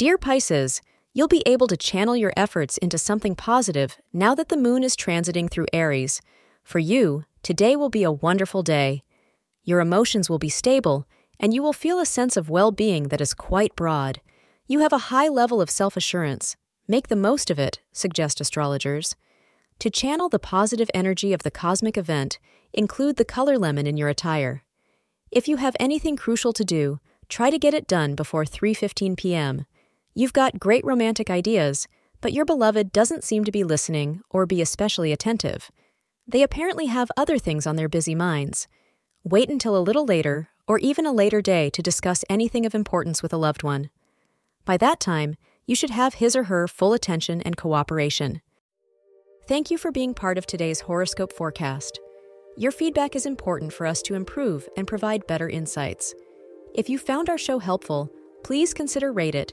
Dear Pisces, you'll be able to channel your efforts into something positive now that the moon is transiting through Aries. For you, today will be a wonderful day. Your emotions will be stable, and you will feel a sense of well being that is quite broad. You have a high level of self assurance. Make the most of it, suggest astrologers. To channel the positive energy of the cosmic event, include the color lemon in your attire. If you have anything crucial to do, try to get it done before 3:15 p.m. You've got great romantic ideas, but your beloved doesn't seem to be listening or be especially attentive. They apparently have other things on their busy minds. Wait until a little later, or even a later day, to discuss anything of importance with a loved one. By that time, you should have his or her full attention and cooperation. Thank you for being part of today's horoscope forecast. Your feedback is important for us to improve and provide better insights. If you found our show helpful, please consider rate it.